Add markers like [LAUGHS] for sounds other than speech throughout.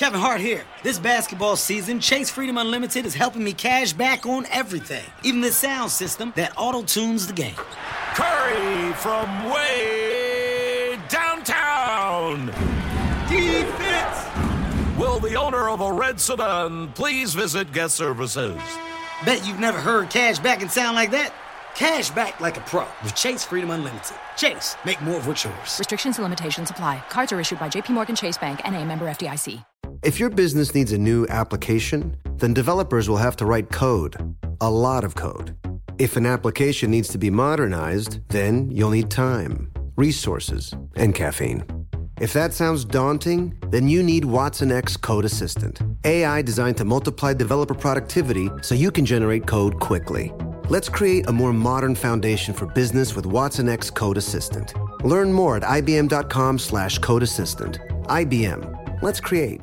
Kevin Hart here. This basketball season, Chase Freedom Unlimited is helping me cash back on everything, even the sound system that auto tunes the game. Curry from way downtown. Defense. Will the owner of a red sedan please visit guest services? Bet you've never heard cash back and sound like that. Cash back like a pro with Chase Freedom Unlimited. Chase, make more of what's yours. Restrictions and limitations apply. Cards are issued by JPMorgan Chase Bank and a member FDIC. If your business needs a new application, then developers will have to write code, a lot of code. If an application needs to be modernized, then you'll need time, resources, and caffeine. If that sounds daunting, then you need Watson X Code Assistant, AI designed to multiply developer productivity so you can generate code quickly. Let's create a more modern foundation for business with Watson X Code Assistant. Learn more at ibm.com slash code assistant. IBM. Let's create.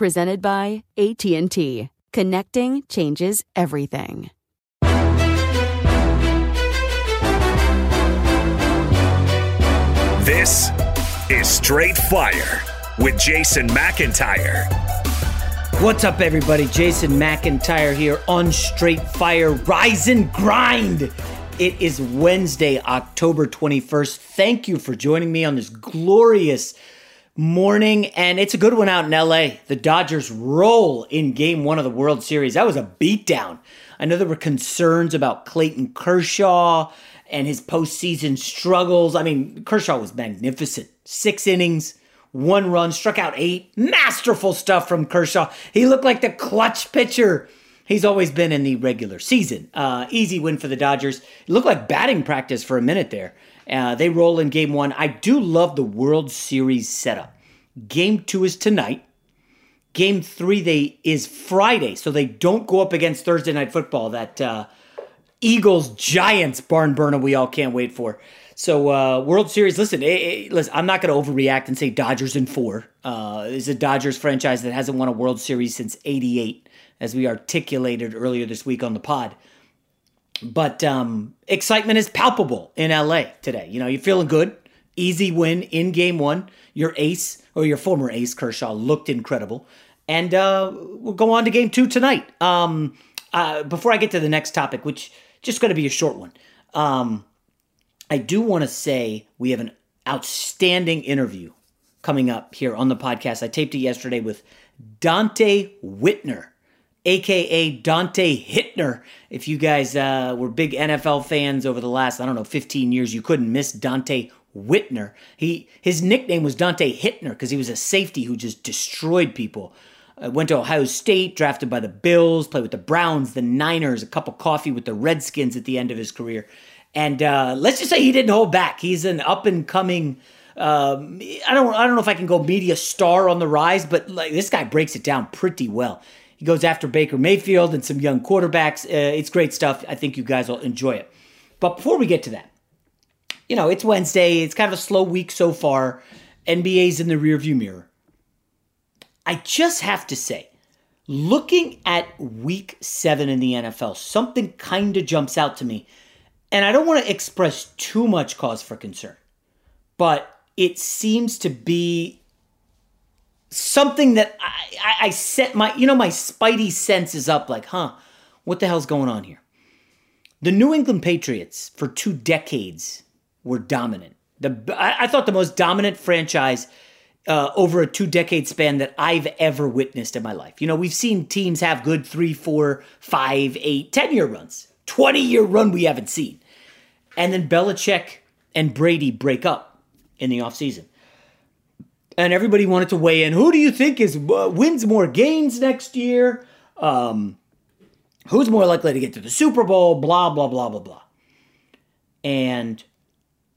Presented by AT&T. Connecting changes everything. This is Straight Fire with Jason McIntyre. What's up, everybody? Jason McIntyre here on Straight Fire. Rise and grind. It is Wednesday, October 21st. Thank you for joining me on this glorious morning, and it's a good one out in LA. The Dodgers roll in game one of the World Series. That was a beatdown. I know there were concerns about Clayton Kershaw and his postseason struggles. I mean, Kershaw was magnificent. Six innings, one run, struck out eight. Masterful stuff from Kershaw. He looked like the clutch pitcher he's always been in the regular season. Uh, easy win for the Dodgers. It looked like batting practice for a minute there. Uh, they roll in game one. I do love the World Series setup. Game two is tonight. Game three they is Friday, so they don't go up against Thursday night football. That uh, Eagles Giants barn burner we all can't wait for. So uh, World Series, listen, eh, eh, listen. I'm not going to overreact and say Dodgers in four. Uh, is a Dodgers franchise that hasn't won a World Series since '88, as we articulated earlier this week on the pod. But um, excitement is palpable in LA today. You know, you're feeling good. Easy win in game one. Your ace, or your former ace, Kershaw, looked incredible. And uh, we'll go on to game two tonight. Um, uh, before I get to the next topic, which just going to be a short one, um, I do want to say we have an outstanding interview coming up here on the podcast. I taped it yesterday with Donte Whitner aka Donte Hitner. If you guys uh, were big NFL fans over the last, I don't know, 15 years, you couldn't miss Donte Whitner. He his nickname was Donte Hitner because he was a safety who just destroyed people. Uh, went to Ohio State, drafted by the Bills, played with the Browns, the Niners, a cup of coffee with the Redskins at the end of his career. And uh, let's just say he didn't hold back. He's an up and coming. Um, I don't. I don't know if I can go media star on the rise, but like this guy breaks it down pretty well. He goes after Baker Mayfield and some young quarterbacks. Uh, it's great stuff. I think you guys will enjoy it. But before we get to that, you know, it's Wednesday. It's kind of a slow week so far. NBA's in the rearview mirror. I just have to say, looking at week seven in the NFL, something kind of jumps out to me. And I don't want to express too much cause for concern, but it seems to be something that I, I, I set my, you know, my spidey sense is up like, huh, what the hell's going on here? The New England Patriots for two decades were dominant. The I, I thought the most dominant franchise uh, over a two decade span that I've ever witnessed in my life. You know, we've seen teams have good three, four, five, eight, ten year runs. 20 year run we haven't seen. And then Belichick and Brady break up in the offseason. And everybody wanted to weigh in. Who do you think is uh, wins more games next year? Um, who's more likely to get to the Super Bowl? Blah, blah, blah, blah, blah. And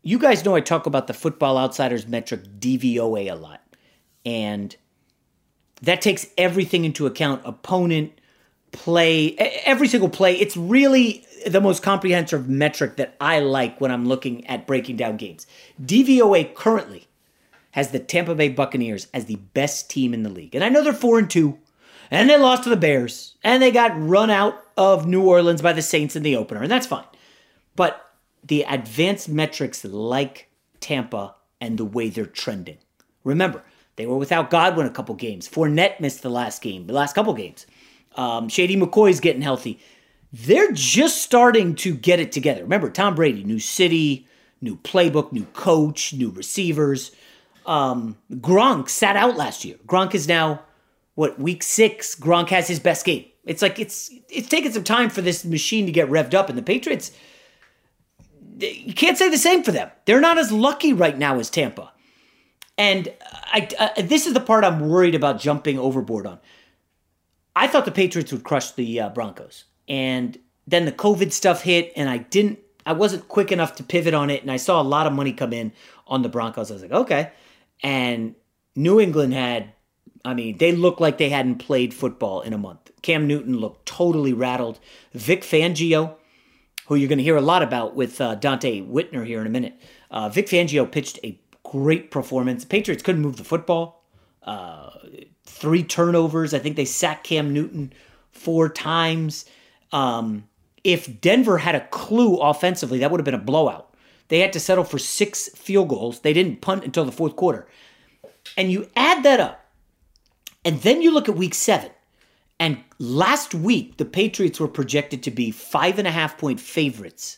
you guys know I talk about the Football Outsiders metric DVOA a lot. And that takes everything into account opponent, play, every single play. It's really the most comprehensive metric that I like when I'm looking at breaking down games. DVOA currently has the Tampa Bay Buccaneers as the best team in the league. And I know they're 4 and 2, and they lost to the Bears, and they got run out of New Orleans by the Saints in the opener, and that's fine. But the advanced metrics like Tampa and the way they're trending. Remember, they were without Godwin a couple games. Fournette missed the last game, the last couple games. Um, Shady McCoy's getting healthy. They're just starting to get it together. Remember, Tom Brady, new city, new playbook, new coach, new receivers. Um, Gronk sat out last year. Gronk is now what week six. Gronk has his best game. It's like it's it's taken some time for this machine to get revved up, and the Patriots you can't say the same for them. They're not as lucky right now as Tampa. And I, this is the part I'm worried about jumping overboard on. I thought the Patriots would crush the uh, Broncos, and then the COVID stuff hit, and I didn't. I wasn't quick enough to pivot on it, and I saw a lot of money come in on the Broncos. I was like, okay. And New England had, I mean, they looked like they hadn't played football in a month. Cam Newton looked totally rattled. Vic Fangio who you're going to hear a lot about with uh, Donte Whitner here in a minute. Uh, Vic Fangio pitched a great performance. Patriots couldn't move the football. Uh, three turnovers. I think they sacked Cam Newton four times. Um, if Denver had a clue offensively, that would have been a blowout. They had to settle for six field goals. They didn't punt until the fourth quarter. And you add that up, and then you look at week seven. And last week, the Patriots were projected to be five and a half point favorites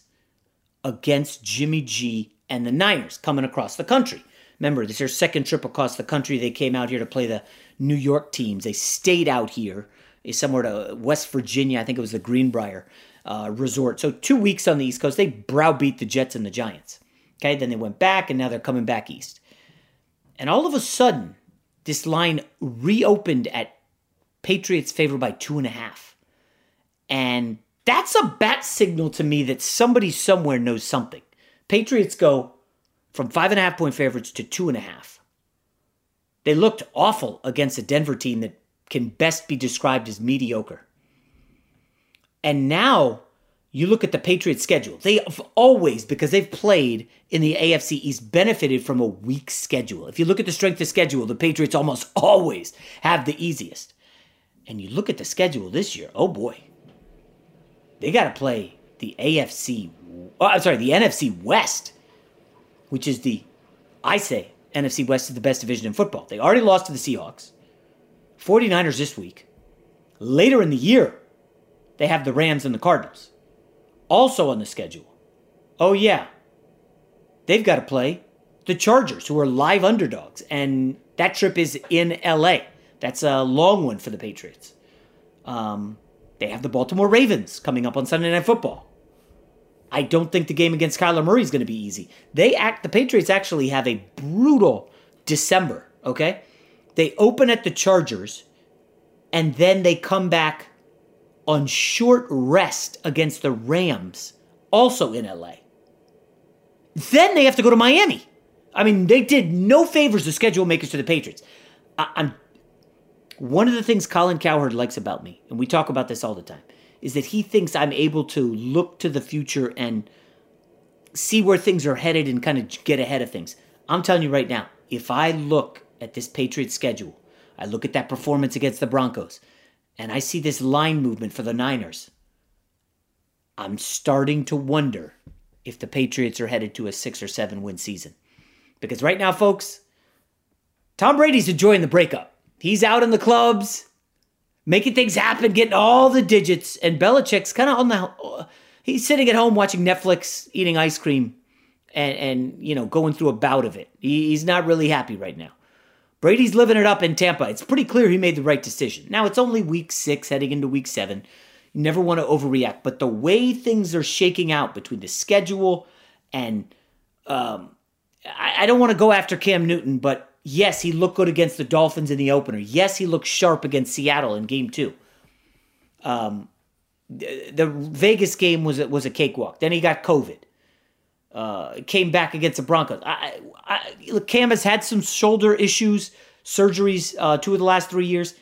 against Jimmy G and the Niners coming across the country. Remember, this is their second trip across the country. They came out here to play the New York teams. They stayed out here somewhere to West Virginia. I think it was the Greenbrier uh, Resort. So two weeks on the East Coast. They browbeat the Jets and the Giants. Okay, then they went back, and now they're coming back east. And all of a sudden, this line reopened at Patriots favored by two and a half. And that's a bat signal to me that somebody somewhere knows something. Patriots go from five and a half point favorites to two and a half. They looked awful against a Denver team that can best be described as mediocre. And now you look at the Patriots schedule. They have always, because they've played in the AFC East, benefited from a weak schedule. If you look at the strength of schedule, the Patriots almost [LAUGHS] always have the easiest. And you look at the schedule this year, oh boy. They got to play the AFC, oh, uh, I'm sorry, the NFC West, which is the, I say, NFC West is the best division in football. They already lost to the Seahawks. 49ers this week. Later in the year, they have the Rams and the Cardinals. Also on the schedule. Oh, yeah. They've got to play the Chargers, who are live underdogs. And that trip is in LA. That's a long one for the Patriots. Um, they have the Baltimore Ravens coming up on Sunday Night Football. I don't think the game against Kyler Murray is going to be easy. They act the Patriots actually have a brutal December, okay? They open at the Chargers and then they come back on short rest against the Rams, also in LA. Then they have to go to Miami. I mean, they did no favors to schedule makers to the Patriots. I- am one of the things Colin Cowherd likes about me, and we talk about this all the time, is that he thinks I'm able to look to the future and see where things are headed and kind of get ahead of things. I'm telling you right now, if I look at this Patriots schedule, I look at that performance against the Broncos, and I see this line movement for the Niners. I'm starting to wonder if the Patriots are headed to a six or seven win season. Because right now, folks, Tom Brady's enjoying the breakup. He's out in the clubs, making things happen, getting all the digits, and Belichick's kind of on the. He's sitting at home watching Netflix, eating ice cream, and and you know going through a bout of it. He, he's not really happy right now. Brady's living it up in Tampa. It's pretty clear he made the right decision. Now it's only week six, heading into week seven. You never want to overreact, but the way things are shaking out between the schedule and um, I, I don't want to go after Cam Newton, but yes, he looked good against the Dolphins in the opener. Yes, he looked sharp against Seattle in Game Two. Um, the, the Vegas game was was a cakewalk. Then he got COVID. Uh, came back against the Broncos. I, I, Cam has had some shoulder issues, surgeries, uh, two of the last three years.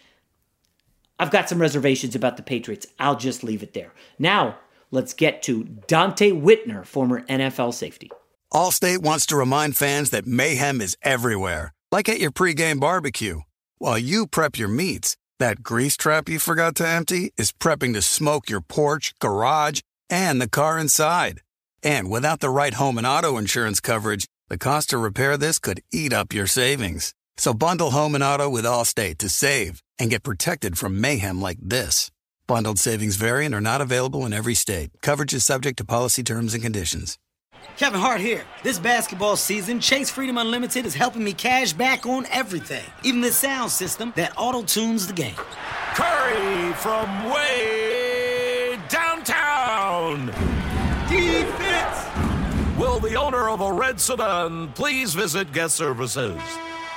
I've got some reservations about the Patriots. I'll just leave it there. Now, let's get to Donte Whitner, former NFL safety. Allstate wants to remind fans that mayhem is everywhere, like at your pregame barbecue. While you prep your meats, that grease trap you forgot to empty is prepping to smoke your porch, garage, and the car inside. And without the right home and auto insurance coverage, the cost to repair this could eat up your savings. So bundle home and auto with Allstate to save and get protected from mayhem like this. Bundled savings variant are not available in every state. Coverage is subject to policy terms and conditions. Kevin Hart here. This basketball season, Chase Freedom Unlimited is helping me cash back on everything, even the sound system that auto tunes the game. Curry from way downtown. Defense! Will the owner of a red sedan please visit guest services?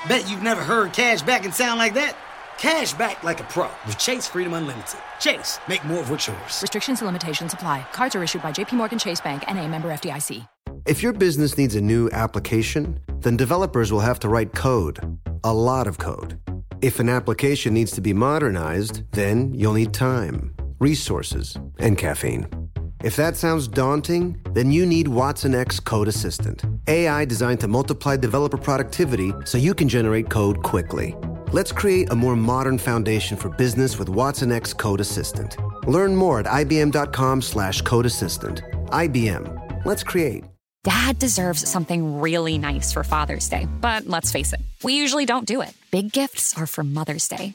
Bet you've never heard cash back and sound like that. Cash back like a pro with Chase Freedom Unlimited. Chase, make more of what's yours. Restrictions and limitations apply. Cards are issued by JPMorgan Chase Bank and a member FDIC. If your business needs a new application, then developers will have to write code, a lot of code. If an application needs to be modernized, then you'll need time, resources, and caffeine. If that sounds daunting, then you need Watson X Code Assistant, AI designed to multiply developer productivity so you can generate code quickly. Let's create a more modern foundation for business with Watson X Code Assistant. Learn more at ibm.com slash code assistant. IBM. Let's create. Dad deserves something really nice for Father's Day, but let's face it, we usually don't do it. Big gifts are for Mother's Day.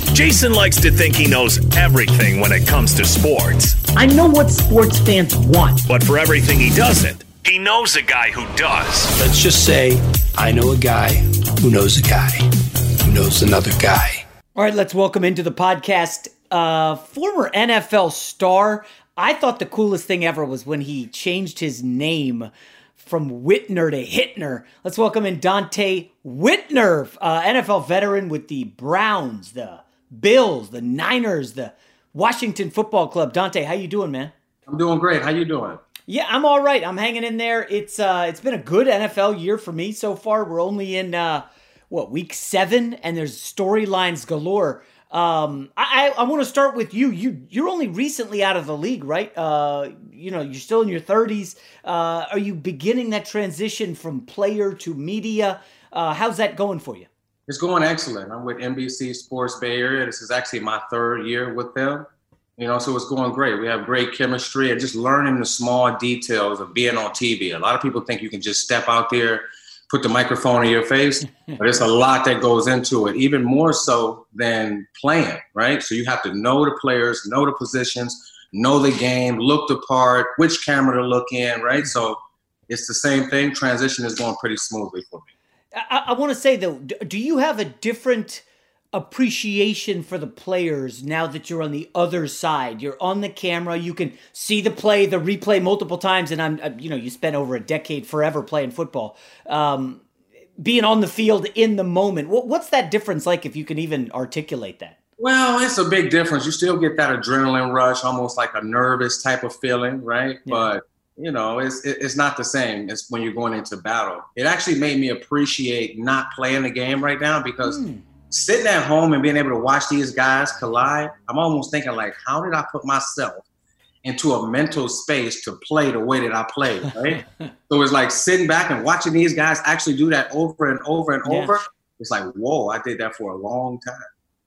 Jason likes to think he knows everything when it comes to sports. I know what sports fans want. But for everything he doesn't, he knows a guy who does. Let's just say I know a guy who knows a guy who knows another guy. All right, let's welcome into the podcast uh, former NFL star. I thought the coolest thing ever was when he changed his name from Whitner to Hitner. Let's welcome in Donte Whitner, uh, NFL veteran with the Browns, the Bills, the Niners, the Washington Football Club. Donte, how you doing, man? I'm doing great. How you doing? Yeah, I'm all right. I'm hanging in there. It's uh, it's been a good NFL year for me so far. We're only in uh, what week seven, and there's storylines galore. Um, I, I, I want to start with you. You you're only recently out of the league, right? Uh, you know, you're still in your 30s. Uh, are you beginning that transition from player to media? Uh, how's that going for you? It's going excellent. I'm with NBC Sports Bay Area. This is actually my third year with them. You know, so it's going great. We have great chemistry and just learning the small details of being on TV. A lot of people think you can just step out there put the microphone in your face, [LAUGHS] but it's a lot that goes into it, even more so than playing, right? So you have to know the players, know the positions, know the game, look the part, which camera to look in, right? Mm-hmm. So it's the same thing. Transition is going pretty smoothly for me. I, I want to say though, do you have a different appreciation for the players now that you're on the other side. You're on the camera, you can see the play, the replay multiple times, and I'm, you know, you spent over a decade forever playing football. Um, being on the field in the moment, what, what's that difference like if you can even articulate that? Well, it's a big difference. You still get that adrenaline rush, almost like a nervous type of feeling, right? Yeah. But you know, it's it's not the same as when you're going into battle. It actually made me appreciate not playing the game right now because mm sitting at home and being able to watch these guys collide, I'm almost thinking like, how did I put myself into a mental space to play the way that I play, [LAUGHS] right? so it's like sitting back and watching these guys actually do that over and over and yeah. over. It's like, whoa, I did that for a long time.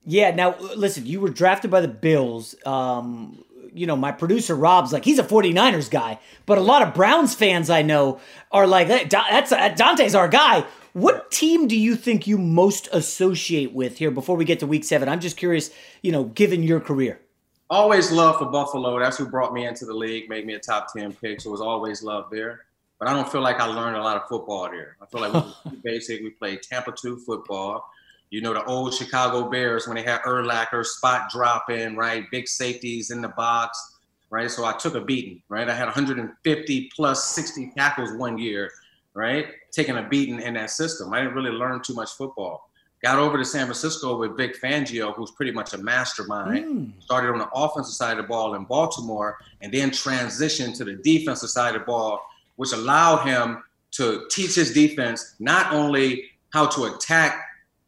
Yeah. Now, listen, you were drafted by the Bills. Um, you know, my producer Rob's like, he's a 49ers guy, but a lot of Browns fans I know are like, hey, that's uh, Donte's our guy. What team do you think you most associate with here before we get to week seven? I'm just curious, you know, given your career. Always love for Buffalo. That's who brought me into the league, made me a top 10 pick. So it was always love there. But I don't feel like I learned a lot of football there. I feel like we [LAUGHS] basically played Tampa 2 football. You know, the old Chicago Bears when they had Urlacher, spot dropping, right? Big safeties in the box, right? So I took a beating, right? I had 150 plus 60 tackles one year right? Taking a beating in that system. I didn't really learn too much football. Got over to San Francisco with Vic Fangio, who's pretty much a mastermind. Mm. Started on the offensive side of the ball in Baltimore, and then transitioned to the defensive side of the ball, which allowed him to teach his defense not only how to attack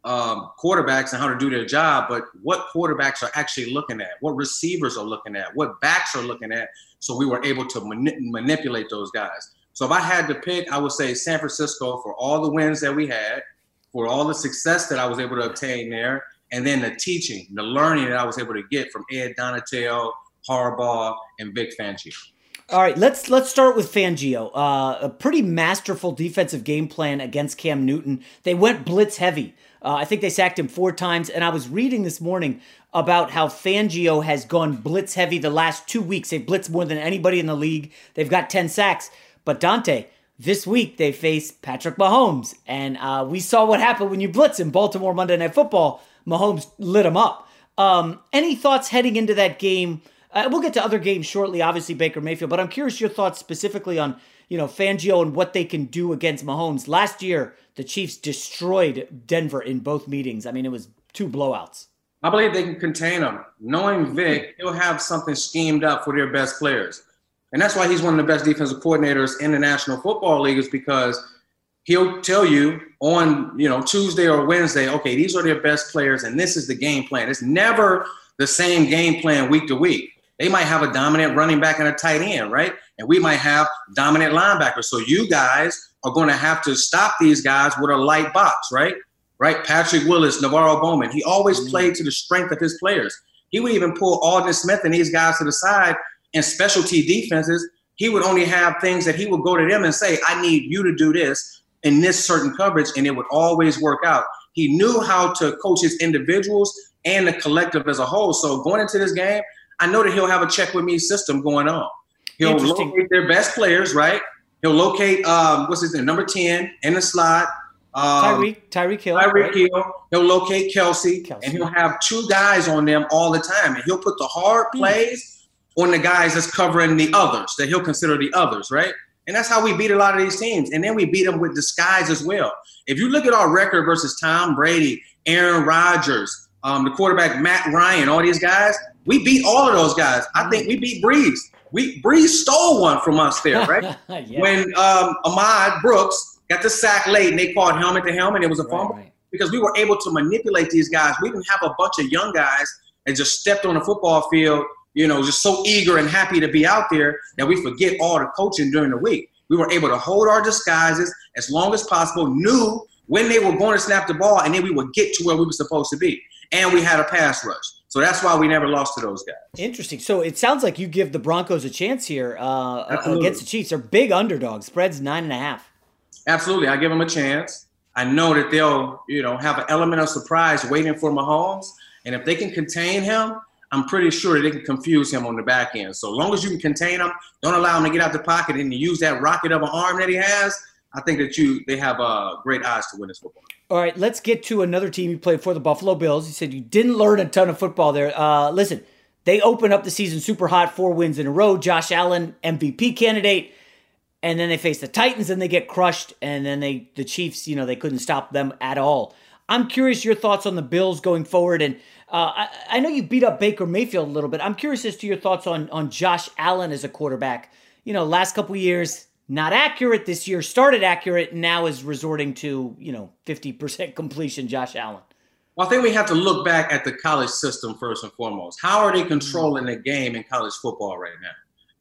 um, quarterbacks and how to do their job, but what quarterbacks are actually looking at, what receivers are looking at, what backs are looking at. So we were able to mani- manipulate those guys. So if I had to pick, I would say San Francisco for all the wins that we had, for all the success that I was able to obtain there, and then the teaching, the learning that I was able to get from Ed Donatell, Harbaugh, and Vic Fangio. All right, let's let's start with Fangio. Uh, a pretty masterful defensive game plan against Cam Newton. They went blitz heavy. Uh, I think they sacked him four times. And I was reading this morning about how Fangio has gone blitz heavy the last two weeks. They've blitzed more than anybody in the league. They've got ten sacks. But Donte, this week they face Patrick Mahomes, and uh, we saw what happened when you blitz in Baltimore Monday Night Football. Mahomes lit him up. Um, any thoughts heading into that game? Uh, we'll get to other games shortly, obviously Baker Mayfield, but I'm curious your thoughts specifically on you know Fangio and what they can do against Mahomes. Last year, the Chiefs destroyed Denver in both meetings. I mean, it was two blowouts. I believe they can contain them. Knowing Vic, he'll have something schemed up for their best players. And that's why he's one of the best defensive coordinators in the National Football League is because he'll tell you on, you know, Tuesday or Wednesday, okay, these are their best players and this is the game plan. It's never the same game plan week to week. They might have a dominant running back and a tight end, right? And we might have dominant linebackers. So you guys are going to have to stop these guys with a light box, right? Right? Patrick Willis, NaVorro Bowman. He always mm-hmm. played to the strength of his players. He would even pull Aldon Smith and these guys to the side in specialty defenses, he would only have things that he would go to them and say, I need you to do this in this certain coverage, and it would always work out. He knew how to coach his individuals and the collective as a whole. So going into this game, I know that he'll have a check with me system going on. He'll locate their best players, right? He'll locate um, what's his name, number ten in the slot. Um, Tyreek, Tyreek Hill. Tyreek right? Hill. He'll locate Kelsey, Kelce, and he'll have two guys on them all the time, and he'll put the hard hmm. plays mm. on the guys that's covering the others that he'll consider the others, right? And that's how we beat a lot of these teams. And then we beat them with disguise as well. If you look at our record versus Tom Brady, Aaron Rodgers, um, the quarterback Matt Ryan, all these guys, we beat all of those guys. I think we beat Brees. We Brees stole one from us there, right? [LAUGHS] yeah. When um, Ahmad Brooks got the sack late and they called helmet to helmet, it was a fumble right, right. because we were able to manipulate these guys. We didn't have a bunch of young guys that just stepped on the football field you know, just so eager and happy to be out there that we forget all the coaching during the week. We were able to hold our disguises as long as possible, knew when they were going to snap the ball, and then we would get to where we were supposed to be. And we had a pass rush. So that's why we never lost to those guys. Interesting. So it sounds like you give the Broncos a chance here uh, against the Chiefs. They're big underdogs. Spreads nine and a half. Absolutely. I give them a chance. I know that they'll, you know, have an element of surprise waiting for Mahomes. And if they can contain him, I'm pretty sure that they can confuse him on the back end. So long as you can contain him, don't allow him to get out the pocket and use that rocket of an arm that he has, I think that you they have uh, great odds to win this football. All right, let's get to another team you played for, the Buffalo Bills. You said you didn't learn a ton of football there. Uh, listen, they open up the season super hot, four wins in a row. Josh Allen, MVP candidate, and then they face the Titans and they get crushed, and then they the Chiefs, you know, they couldn't stop them at all. I'm curious your thoughts on the Bills going forward and uh, I, I, know you beat up Baker Mayfield a little bit. I'm curious as to your thoughts on on Josh Allen as a quarterback. You know, last couple years not accurate. This year started accurate, and now is resorting to you know 50% [LAUGHS] completion. Josh Allen. Well, I think we have to look back at the college system first and foremost. How are they mm-hmm. controlling the game in college football right now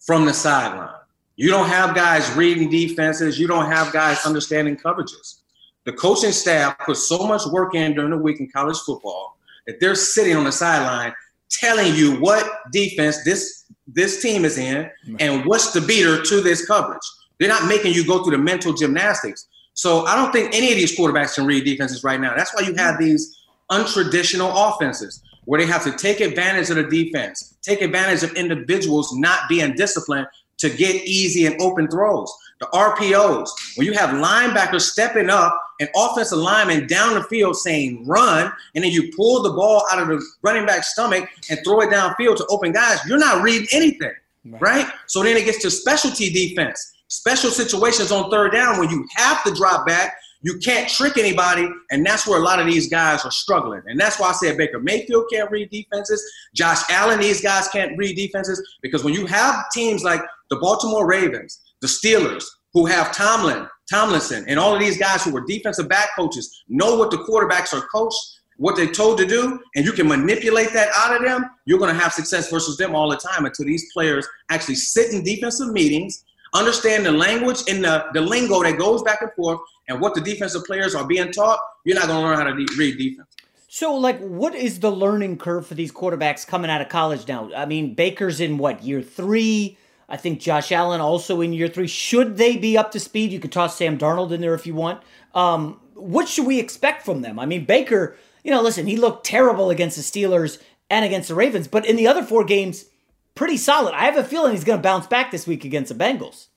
from the sideline? You don't have guys reading defenses. You don't have guys understanding coverages. The coaching staff puts so much work in during the week in college football that they're sitting on the sideline telling you what defense this this team is in mm-hmm. and what's the beater to this coverage. They're not making you go through the mental gymnastics. So I don't think any of these quarterbacks can read defenses right now. That's why you have these untraditional offenses where they have to take advantage of the defense, take advantage of individuals not being disciplined to get easy and open throws. The RPOs, when you have linebackers stepping up and offensive linemen down the field saying run, and then you pull the ball out of the running back's stomach and throw it downfield to open guys, you're not reading anything, right? right? So then it gets to specialty defense, special situations on third down when you have to drop back. You can't trick anybody, and that's where a lot of these guys are struggling. And that's why I said Baker Mayfield can't read defenses. Josh Allen, these guys can't read defenses because when you have teams like the Baltimore Ravens, the Steelers, who have Tomlin, Tomlinson, and all of these guys who were defensive back coaches know what the quarterbacks are coached, what they're told to do, and you can manipulate that out of them, you're going to have success versus them all the time until these players actually sit in defensive meetings, understand the language and the, the lingo that goes back and forth, and what the defensive players are being taught, you're not going to learn how to de- read defense. So, like, what is the learning curve for these quarterbacks coming out of college now? I mean, Baker's in what, year three? I think Josh Allen also in year three. Should they be up to speed? You could toss Sam Darnold in there if you want. Um, what should we expect from them? I mean, Baker, you know, listen, he looked terrible against the Steelers and against the Ravens, but in the other four games, pretty solid. I have a feeling he's going to bounce back this week against the Bengals.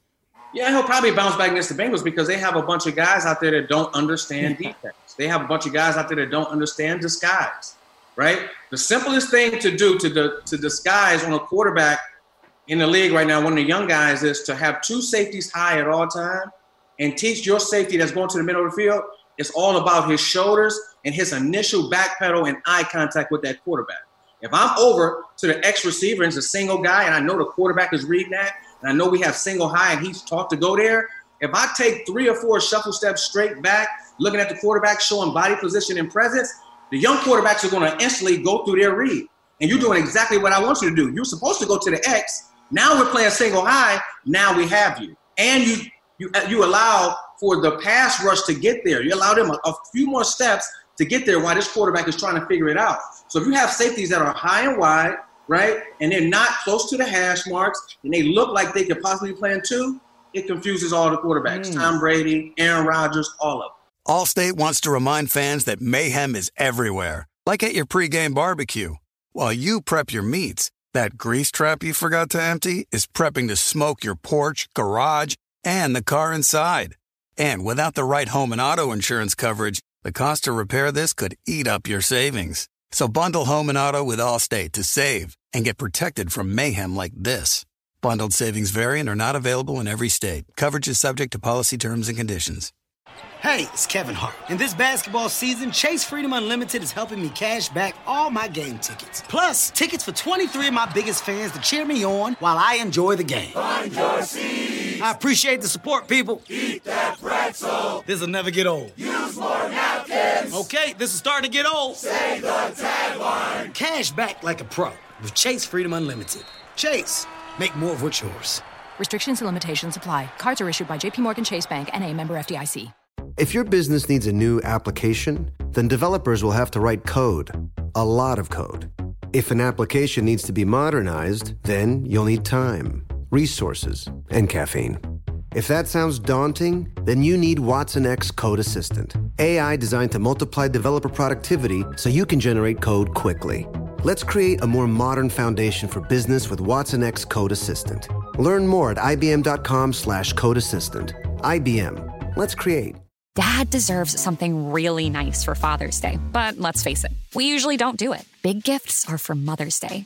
Yeah, he'll probably bounce back against the Bengals because they have a bunch of guys out there that don't understand defense. They have a bunch of guys out there that don't understand disguise, right? The simplest thing to do to, the, to disguise on a quarterback – in the league right now, one of the young guys is to have two safeties high at all time and teach your safety that's going to the middle of the field. It's all about his shoulders and his initial back pedal and eye contact with that quarterback. If I'm over to the X receiver and it's a single guy and I know the quarterback is reading that and I know we have single high and he's taught to go there, if I take three or four shuffle steps straight back, looking at the quarterback, showing body position and presence, the young quarterbacks are going to instantly go through their read. And you're doing exactly what I want you to do. You're supposed to go to the X now we're playing single high. Now we have you, and you you you allow for the pass rush to get there. You allow them a, a few more steps to get there while this quarterback is trying to figure it out. So if you have safeties that are high and wide, right, and they're not close to the hash marks, and they look like they could possibly play in two, it confuses all the quarterbacks. Mm. Tom Brady, Aaron Rodgers, all of them. Allstate wants to remind fans that mayhem is everywhere like at your pregame barbecue. While you prep your meats, that grease trap you forgot to empty is prepping to smoke your porch, garage, and the car inside. And without the right home and auto insurance coverage, the cost to repair this could eat up your savings. So bundle home and auto with Allstate to save and get protected from mayhem like this. Bundled savings vary and are not available in every state. Coverage is subject to policy terms and conditions. Hey, it's Kevin Hart. In this basketball season, Chase Freedom Unlimited is helping me cash back all my game tickets. Plus, tickets for 23 of my biggest fans to cheer me on while I enjoy the game. Find your seats. I appreciate the support, people. Eat that pretzel. This'll never get old. Use more napkins. Okay, this is starting to get old. Say the tagline. Cash back like a pro with Chase Freedom Unlimited. Chase, make more of what's yours. Restrictions and limitations apply. Cards are issued by JPMorgan Chase Bank and a member FDIC. If your business needs a new application, then developers will have to write code, a lot of code. If an application needs to be modernized, then you'll need time, resources, and caffeine. If that sounds daunting, then you need Watson X Code Assistant, AI designed to multiply developer productivity so you can generate code quickly. Let's create a more modern foundation for business with Watson X Code Assistant. Learn more at ibm.com/slash codeassistant. IBM. Let's create. Dad deserves something really nice for Father's Day, but let's face it, we usually don't do it. Big gifts are for Mother's Day.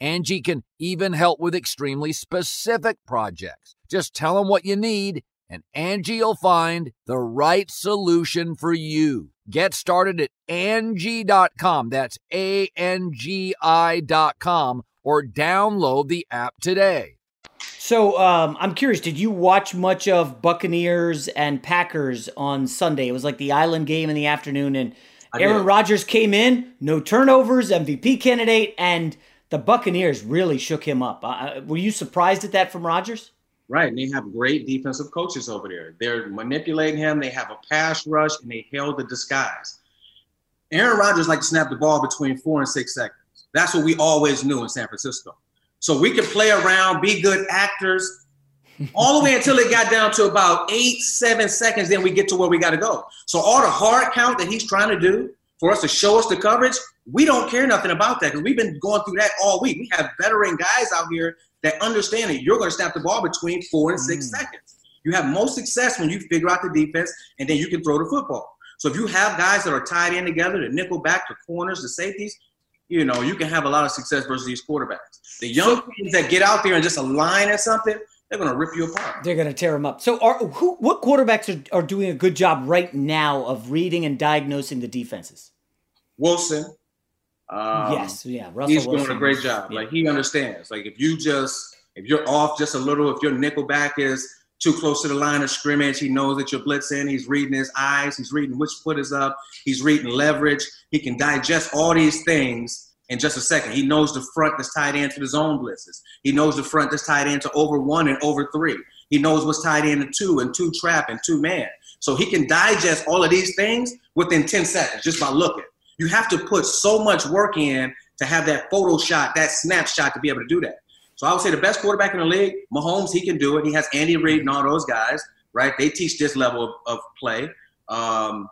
Angie can even help with extremely specific projects. Just tell them what you need and Angie will find the right solution for you. Get started at Angie.com. That's A N G I.com or download the app today. So um, I'm curious, did you watch much of Buccaneers and Packers on Sunday? It was like the island game in the afternoon, and Aaron Rodgers came in, no turnovers, MVP candidate, and the Buccaneers really shook him up. Uh, were you surprised at that from Rodgers? Right, and they have great defensive coaches over there. They're manipulating him. They have a pass rush, and they held the disguise. Aaron Rodgers like to snap the ball between four and six seconds. That's what we always knew in San Francisco. So we could play around, be good actors, [LAUGHS] all the way until it got down to about eight, seven seconds. Then we get to where we got to go. So all the hard count that he's trying to do for us to show us the coverage, we don't care nothing about that because we've been going through that all week. We have veteran guys out here that understand that you're going to snap the ball between four and six mm. seconds. You have most success when you figure out the defense and then you can throw the football. So if you have guys that are tied in together, the nickel back, the corners, the safeties, you know, you can have a lot of success versus these quarterbacks. The young teams that get out there and just align at something, they're going to rip you apart. They're going to tear them up. So, are who, what quarterbacks are, are doing a good job right now of reading and diagnosing the defenses? Wilson. Um, yes, yeah, Russell he's Wilson. doing a great job. Yeah. Like he understands. Like if you just if you're off just a little, if your nickel back is too close to the line of scrimmage. He knows that you're blitzing. He's reading his eyes. He's reading which foot is up. He's reading leverage. He can digest all these things in just a second. He knows the front that's tied into the zone blitzes. He knows the front that's tied into over one and over three. He knows what's tied into two and two trap and two man. So he can digest all of these things within 10 seconds just by looking. You have to put so much work in to have that photo shot, that snapshot to be able to do that. So I would say the best quarterback in the league, Mahomes, he can do it. He has Andy Reid and all those guys, right? They teach this level of, of play. Um,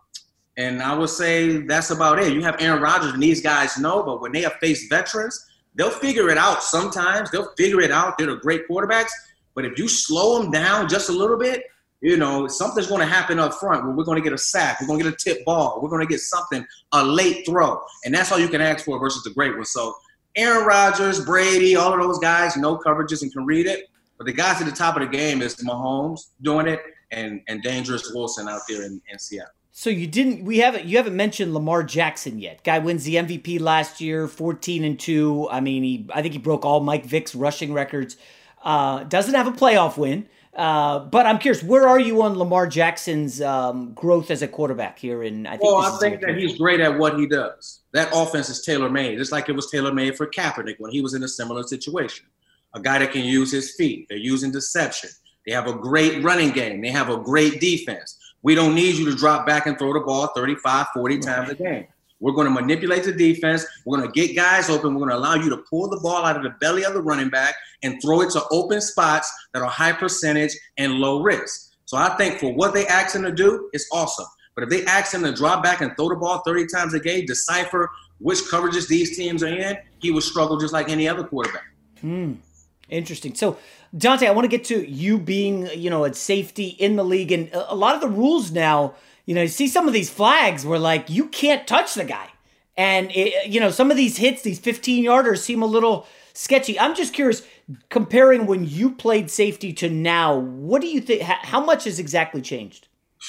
and I would say that's about it. You have Aaron Rodgers and these guys know, but when they have faced veterans, they'll figure it out sometimes. They'll figure it out. They're the great quarterbacks. But if you slow them down just a little bit, you know, something's going to happen up front where we're going to get a sack, we're going to get a tip ball, we're going to get something, a late throw. And that's all you can ask for versus the great one. So Aaron Rodgers, Brady, all of those guys know coverages and can read it. But the guys at the top of the game is Mahomes doing it and, and Dangerous Wilson out there in, in Seattle. So you didn't we haven't you haven't mentioned Lamar Jackson yet. Guy wins the MVP last year, 14 and 2. I mean, he I think he broke all Mike Vick's rushing records. Uh, doesn't have a playoff win. Uh, but I'm curious, where are you on Lamar Jackson's um, growth as a quarterback here? In I think, well, I think that he's great at what he does. That offense is tailor made, just like it was tailor made for Kaepernick when he was in a similar situation. A guy that can use his feet. They're using deception. They have a great running game. They have a great defense. We don't need you to drop back and throw the ball 35, 40 times a game. We're going to manipulate the defense. We're going to get guys open. We're going to allow you to pull the ball out of the belly of the running back and throw it to open spots that are high percentage and low risk. So I think for what they ask him to do, it's awesome. But if they ask him to drop back and throw the ball 30 times a game, decipher which coverages these teams are in, he would struggle just like any other quarterback. Hmm. Interesting. So, Donte, I want to get to you being, you know, at safety in the league, and a lot of the rules now you know, you see some of these flags where like you can't touch the guy. And it, you know, some of these hits, these 15 yarders seem a little sketchy. I'm just curious, comparing when you played safety to now, what do you think? How much has exactly changed?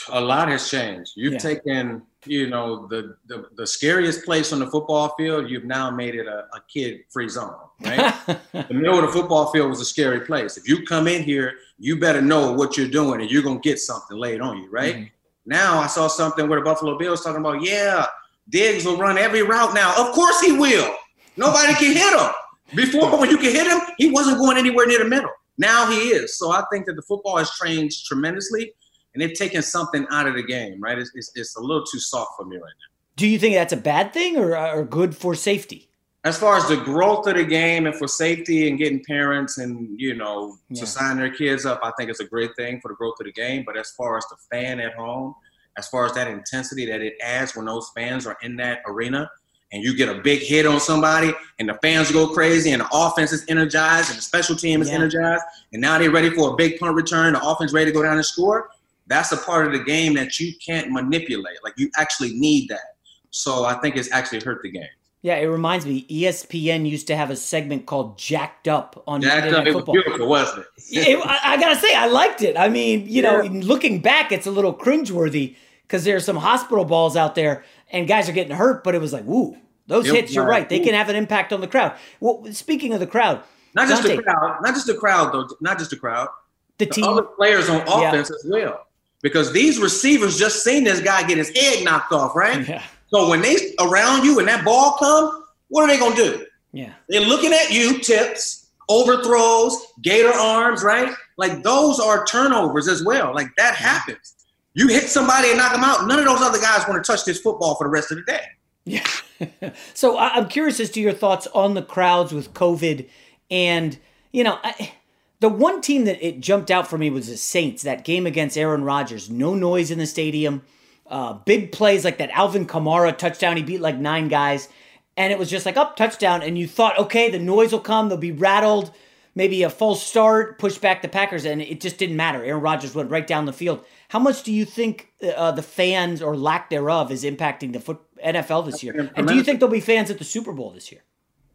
A lot has changed. You've yeah. taken, you know, the, the, the scariest place on the football field. You've now made it a, a kid-free zone. Right, [LAUGHS] the middle of the football field was a scary place. If you come in here, you better know what you're doing, and you're gonna get something laid on you. Right. Mm-hmm. Now I saw something where the Buffalo Bills talking about, yeah, Diggs will run every route now. Of course he will. Nobody can hit him. Before, when you can hit him, he wasn't going anywhere near the middle. Now he is. So I think that the football has changed tremendously, and they've taken something out of the game. Right? It's, it's, it's a little too soft for me right now. Do you think that's a bad thing or, or good for safety? as far as the growth of the game and for safety and getting parents and you know yeah. to sign their kids up, I think it's a great thing for the growth of the game. But as far as the fan at home, as far as that intensity that it adds when those fans are in that arena, and you get a big hit on somebody, and the fans go crazy, and the offense is energized, and the special team is yeah. energized, and now they're ready for a big punt return. The offense ready to go down and score. That's a part of the game that you can't manipulate. Like you actually need that. So I think it's actually hurt the game. Yeah, it reminds me. ESPN used to have a segment called "Jacked Up" on football. Jacked Up. It was beautiful, wasn't it? it I, I, gotta say, I liked it. I mean, you yeah. know, looking back, it's a little cringeworthy because there's some hospital balls out there and guys are getting hurt. But it was like, woo, those yep, hits. You're right; they can have an impact on the crowd. Well, speaking of the crowd, not just Donte, the crowd, not just the crowd though, not just the crowd. The, the team, other players on offense yeah. as well, because these receivers just seen this guy get his head knocked off, right? Yeah. So when they around you and that ball come, what are they gonna do? Yeah. They're looking at you, tips, overthrows, gator arms, right? Like those are turnovers as well. Like that happens. You hit somebody and knock them out. None of those other guys want to touch this football for the rest of the day. Yeah. [LAUGHS] so I'm curious as to your thoughts on the crowds with COVID, and you know. I, the one team that it jumped out for me was the Saints. That game against Aaron Rodgers, no noise in the stadium. Uh, big plays like that Alvin Kamara touchdown. He beat like nine guys. And it was just like, up, oh, touchdown. And you thought, okay, the noise will come. They'll be rattled. Maybe a false start, push back the Packers. And it just didn't matter. Aaron Rodgers went right down the field. How much do you think uh, the fans or lack thereof is impacting the foot NFL this year? And do you think there'll be fans at the Super Bowl this year?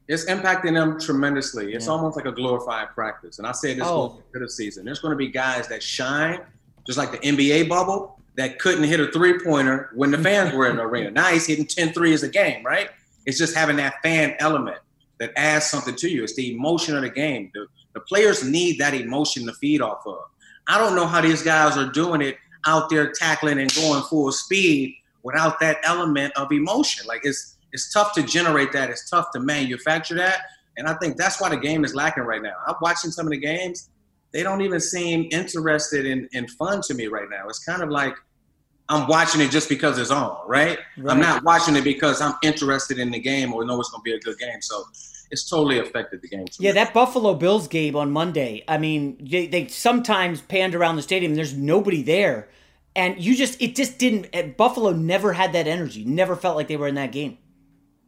It's impacting them tremendously. It's yeah. almost like a glorified practice. And I say this oh. the season. There's going to be guys that shine, just like the NBA bubble, that couldn't hit a three pointer when the fans were in the arena. Now he's hitting 10 threes a game, right? It's just having that fan element that adds something to you. It's the emotion of the game. The, the players need that emotion to feed off of. I don't know how these guys are doing it out there tackling and going full speed without that element of emotion. Like it's it's tough to generate that. It's tough to manufacture that. And I think that's why the game is lacking right now. I'm watching some of the games. They don't even seem interested in, in fun to me right now. It's kind of like I'm watching it just because it's on, right? right? I'm not watching it because I'm interested in the game or know it's going to be a good game. So it's totally affected the game. Yeah, that Buffalo Bills game on Monday. I mean, they, they sometimes panned around the stadium. There's nobody there, and you just it just didn't. Buffalo never had that energy. Never felt like they were in that game.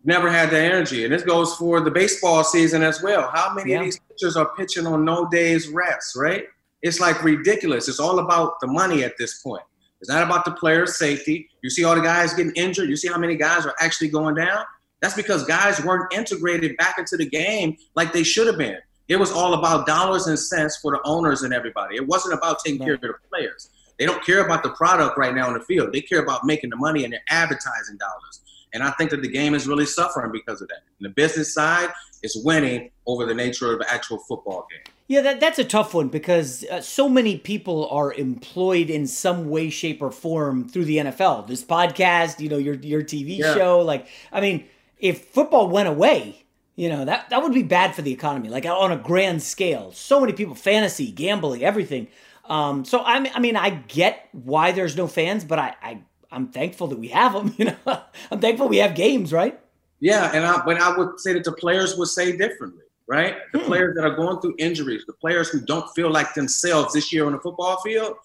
Never had that energy, and this goes for the baseball season as well. How many yeah. of these pitchers are pitching on no days rest? Right? It's like ridiculous. It's all about the money at this point. It's not about the player's safety. You see all the guys getting injured. You see how many guys are actually going down. That's because guys weren't integrated back into the game like they should have been. It was all about dollars and cents for the owners and everybody. It wasn't about taking care of the players. They don't care about the product right now in the field. They care about making the money and their advertising dollars. And I think that the game is really suffering because of that. And the business side is winning over the nature of the actual football game. Yeah, that, that's a tough one because uh, so many people are employed in some way, shape, or form through the NFL. This podcast, you know, your your TV yeah. show. Like, I mean, if football went away, you know, that, that would be bad for the economy, like on a grand scale. So many people, fantasy, gambling, everything. Um, so I mean, I mean, I get why there's no fans, but I, I I'm thankful that we have them. [LAUGHS] You know, I'm thankful we have games, right? Yeah, and I, but I would say that the players would say differently, right? The hmm. players that are going through injuries, the players who don't feel like themselves this year on the football field,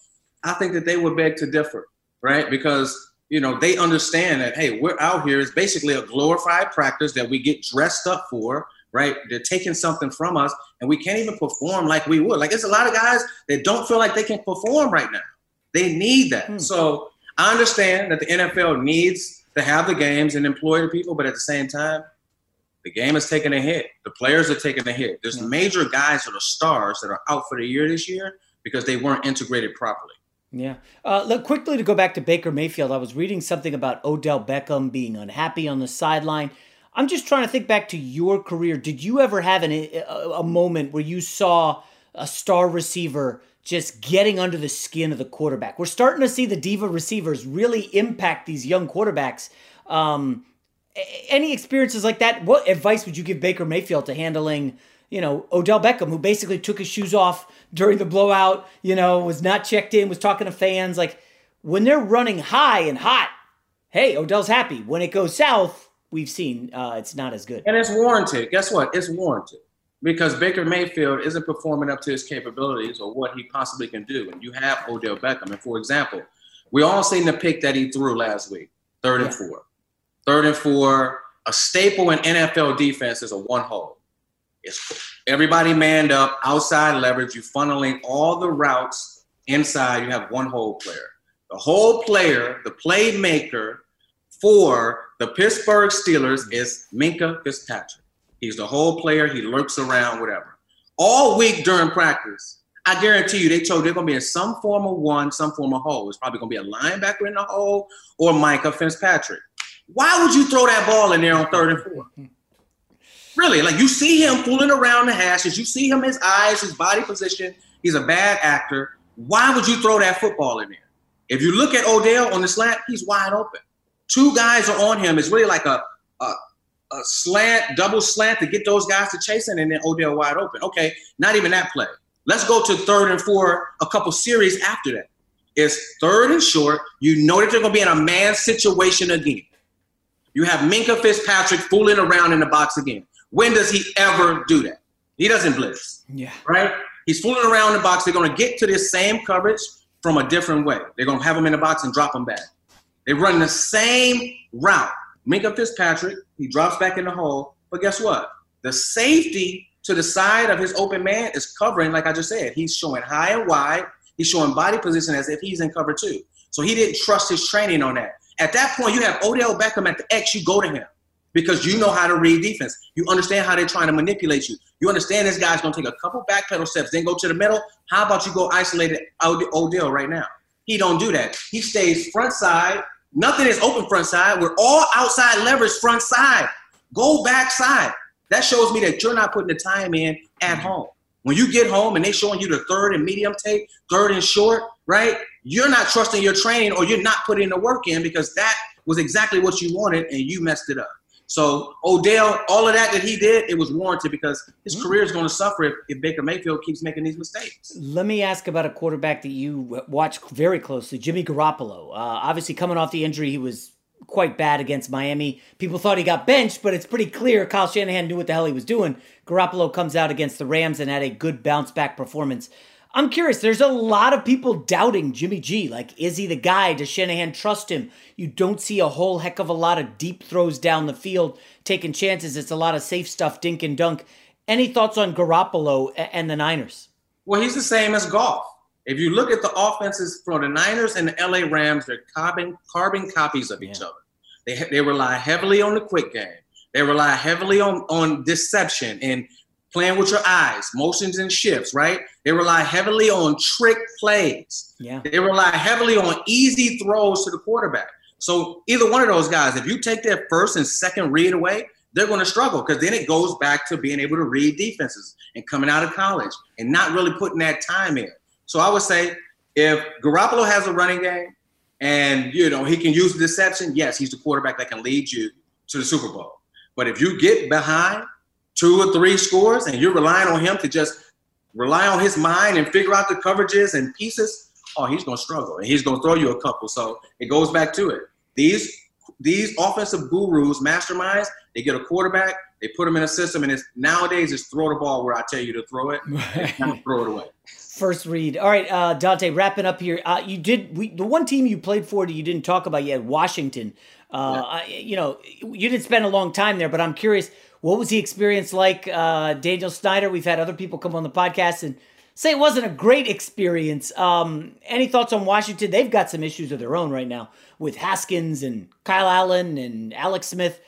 I think that they would beg to differ, right? Because you know, they understand that, hey, we're out here. It's basically a glorified practice that we get dressed up for, right? They're taking something from us, and we can't even perform like we would. Like, it's a lot of guys that don't feel like they can perform right now. They need that. Hmm. So I understand that the NFL needs to have the games and employ the people, but at the same time, the game is taking a hit. The players are taking a hit. There's major guys that are stars that are out for the year this year because they weren't integrated properly. Yeah. Uh, look, quickly to go back to Baker Mayfield, I was reading something about Odell Beckham being unhappy on the sideline. I'm just trying to think back to your career. Did you ever have an, a, a moment where you saw a star receiver just getting under the skin of the quarterback? We're starting to see the diva receivers really impact these young quarterbacks. Um, any experiences like that? What advice would you give Baker Mayfield to handling you know, Odell Beckham, who basically took his shoes off during the blowout, you know, was not checked in, was talking to fans. Like, when they're running high and hot, hey, Odell's happy. When it goes south, we've seen uh, it's not as good. And it's warranted. Guess what? It's warranted because Baker Mayfield isn't performing up to his capabilities or what he possibly can do. And you have Odell Beckham. And for example, we all seen the pick that he threw last week, third and four. Third and four, a staple in NFL defense is a one hole. It's everybody manned up, outside leverage. You funneling all the routes inside. You have one hole player. The whole player, the playmaker for the Pittsburgh Steelers is Minkah Fitzpatrick. He's the whole player. He lurks around, whatever. All week during practice, I guarantee you, they told they're going to be in some form of one, some form of hole. It's probably going to be a linebacker in the hole or Minkah Fitzpatrick. Why would you throw that ball in there on third and four? Really, like you see him fooling around the hashes. You see him, his eyes, his body position. He's a bad actor. Why would you throw that football in there? If you look at Odell on the slant, he's wide open. Two guys are on him. It's really like a, a, a slant, double slant to get those guys to chasing, and then Odell wide open. Okay, not even that play. Let's go to third and four, a couple series after that. It's third and short. You know that they're going to be in a man situation again. You have Minkah Fitzpatrick fooling around in the box again. When does he ever do that? He doesn't blitz. Yeah. Right? He's fooling around in the box. They're going to get to this same coverage from a different way. They're going to have him in the box and drop him back. They run the same route. Minkah Fitzpatrick, he drops back in the hole. But guess what? The safety to the side of his open man is covering, like I just said. He's showing high and wide. He's showing body position as if he's in cover two. So he didn't trust his training on that. At that point, you have Odell Beckham at the X, you go to him because you know how to read defense. You understand how they're trying to manipulate you. You understand this guy's going to take a couple back pedal steps, then go to the middle. How about you go isolated Odell right now? He don't do that. He stays front side. Nothing is open front side. We're all outside leverage front side. Go back side. That shows me that you're not putting the time in at mm-hmm. home. When you get home and they showing you the third and medium tape, third and short, right? You're not trusting your training or you're not putting the work in because that was exactly what you wanted and you messed it up. So Odell, all of that that he did, it was warranted because his mm-hmm. career is going to suffer if, if, Baker Mayfield keeps making these mistakes. Let me ask about a quarterback that you watch very closely, Jimmy Garoppolo. Uh, obviously, coming off the injury, he was quite bad against Miami. People thought he got benched, but it's pretty clear Kyle Shanahan knew what the hell he was doing. Garoppolo comes out against the Rams and had a good bounce back performance. I'm curious, there's a lot of people doubting Jimmy G. Like, is he the guy? Does Shanahan trust him? You don't see a whole heck of a lot of deep throws down the field, taking chances. It's a lot of safe stuff, dink and dunk. Any thoughts on Garoppolo and the Niners? Well, he's the same as Goff. If you look at the offenses for the Niners and the LA Rams, they're carbon, carbon copies of each other. They, they rely heavily on the quick game. They rely heavily on, on deception and playing with your eyes, motions and shifts, right? They rely heavily on trick plays. Yeah. They rely heavily on easy throws to the quarterback. So either one of those guys, if you take their first and second read away, they're going to struggle because then it goes back to being able to read defenses and coming out of college and not really putting that time in. So I would say if Garoppolo has a running game and you know he can use deception, yes, he's the quarterback that can lead you to the Super Bowl. But if you get behind two or three scores and you're relying on him to just rely on his mind and figure out the coverages and pieces, oh, he's gonna struggle and he's gonna throw you a couple. So it goes back to it. These these offensive gurus, masterminds, they get a quarterback, they put him in a system, and it's nowadays it's throw the ball where I tell you to throw it, not throw it away first read. All right, uh, Donte, wrapping up here. Uh, you did we, the one team you played for that you didn't talk about yet, Washington. Uh, yeah. I, you know, you didn't spend a long time there, but I'm curious, what was the experience like? Uh, Daniel Snyder, we've had other people come on the podcast and say it wasn't a great experience. Um, any thoughts on Washington? They've got some issues of their own right now with Haskins and Kyle Allen and Alex Smith.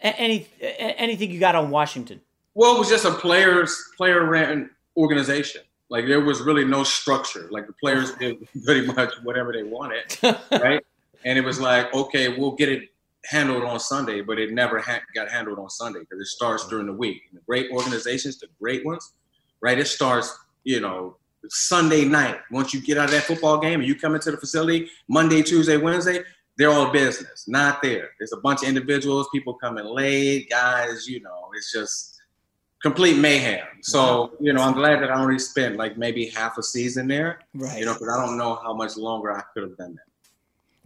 Any anything you got on Washington? Well, it was just a players player ran organization. Like there was really no structure. Like the players did [LAUGHS] pretty much whatever they wanted, [LAUGHS] right? And it was like, okay, we'll get it handled on Sunday, but it never ha- got handled on Sunday because it starts mm-hmm. during the week. And the great organizations, the great ones, right? It starts, you know, Sunday night. Once you get out of that football game and you come into the facility Monday, Tuesday, Wednesday, they're all business. Not there. There's a bunch of individuals, people coming late, guys. You know, it's just complete mayhem. So, mm-hmm. you know, I'm glad that I only spent like maybe half a season there. Right. You know, because I don't know how much longer I could have done that.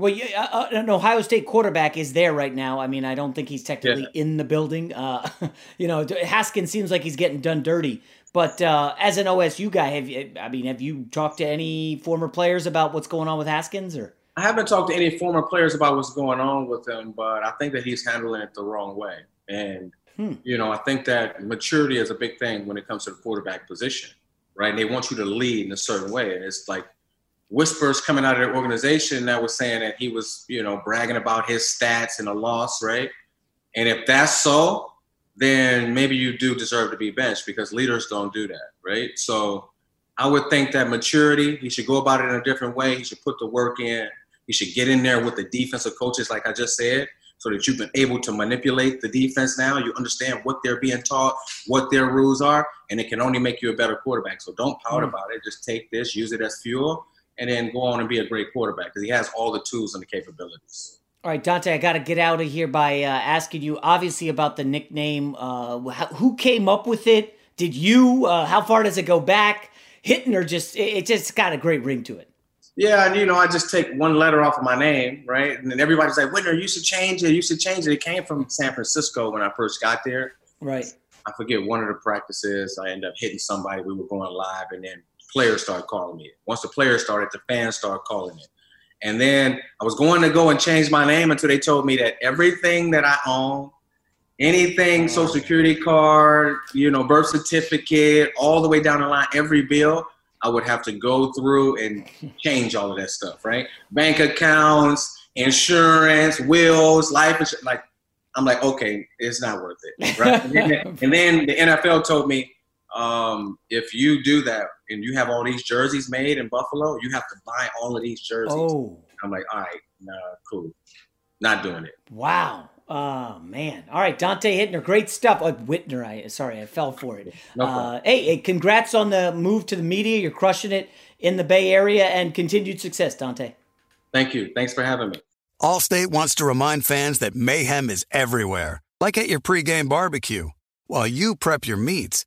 Well, yeah, uh, an Ohio State quarterback is there right now. I mean, I don't think he's technically yeah. in the building. Uh, [LAUGHS] you know, Haskins seems like he's getting done dirty. But uh, as an OSU guy, have you, I mean, have you talked to any former players about what's going on with Haskins, or? I haven't talked to any former players about what's going on with him, but I think that he's handling it the wrong way. And Hmm. You know, I think that maturity is a big thing when it comes to the quarterback position, right? And they want you to lead in a certain way. And it's like whispers coming out of the organization that was saying that he was, you know, bragging about his stats in a loss, right? And if that's so, then maybe you do deserve to be benched because leaders don't do that, right? So I would think that maturity, he should go about it in a different way. He should put the work in. He should get in there with the defensive coaches, like I just said, so that you've been able to manipulate the defense now. You understand what they're being taught, what their rules are, and it can only make you a better quarterback. So don't pout mm. about it. Just take this, use it as fuel, and then go on and be a great quarterback because he has all the tools and the capabilities. All right, Donte, I got to get out of here by uh, asking you, obviously, about the nickname. Uh, who came up with it? Did you? Uh, how far does it go back? Hitting or just, it just got a great ring to it. Yeah, and you know, I just take one letter off of my name, right? And then everybody's like, Whitner, you should change it. You should change it. It came from San Francisco when I first got there. Right. I forget one of the practices. I end up hitting somebody. We were going live, and then players started calling me. Once the players started, the fans started calling it. And then I was going to go and change my name until they told me that everything that I own, anything, oh. social security card, you know, birth certificate, all the way down the line, every bill, I would have to go through and change all of that stuff, right? Bank accounts, insurance, wills, life insurance. Like, I'm like, okay, it's not worth it, right? [LAUGHS] and, then, and, then, the NFL told me, um, if you do that and you have all these jerseys made in Buffalo, you have to buy all of these jerseys. Oh. I'm like, all right, nah, cool. Not doing it. Wow. Oh man! All right, Donte Hitner, great stuff. Oh, Whitner, I sorry, I fell for it. [LAUGHS] No uh, hey, hey, congrats on the move to the media. You're crushing it in the Bay Area, and continued success, Dante. Thank you. Thanks for having me. Allstate wants to remind fans that mayhem is everywhere, like at your pregame barbecue. While you prep your meats,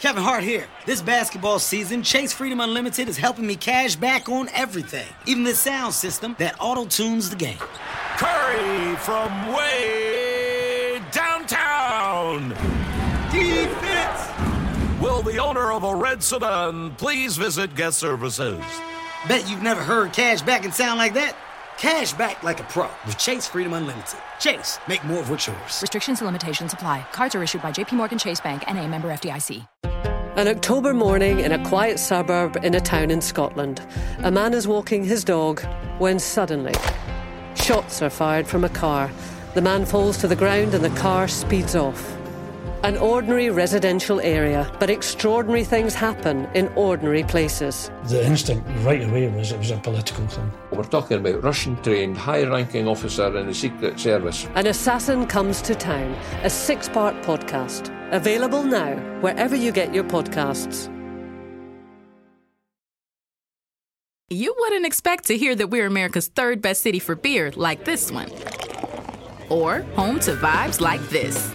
Kevin Hart here. This basketball season, Chase Freedom Unlimited is helping me cash back on everything, even the sound system that auto tunes the game. Curry from way downtown. Defense! Will the owner of a red sedan please visit guest services? Bet you've never heard cash back and sound like that. Cash back like a pro with Chase Freedom Unlimited. Chase, make more of what's yours. Restrictions and limitations apply. Cards are issued by JPMorgan Chase Bank and a member FDIC. An October morning in a quiet suburb in a town in Scotland. A man is walking his dog when suddenly shots are fired from a car. The man falls to the ground and the car speeds off. An ordinary residential area, but extraordinary things happen in ordinary places. The instinct right away was it was a political thing. We're talking about Russian trained, high ranking officer in the Secret Service. An Assassin Comes to Town, a six part podcast. Available now, wherever you get your podcasts. You wouldn't expect to hear that we're America's third best city for beer like this one, or home to vibes like this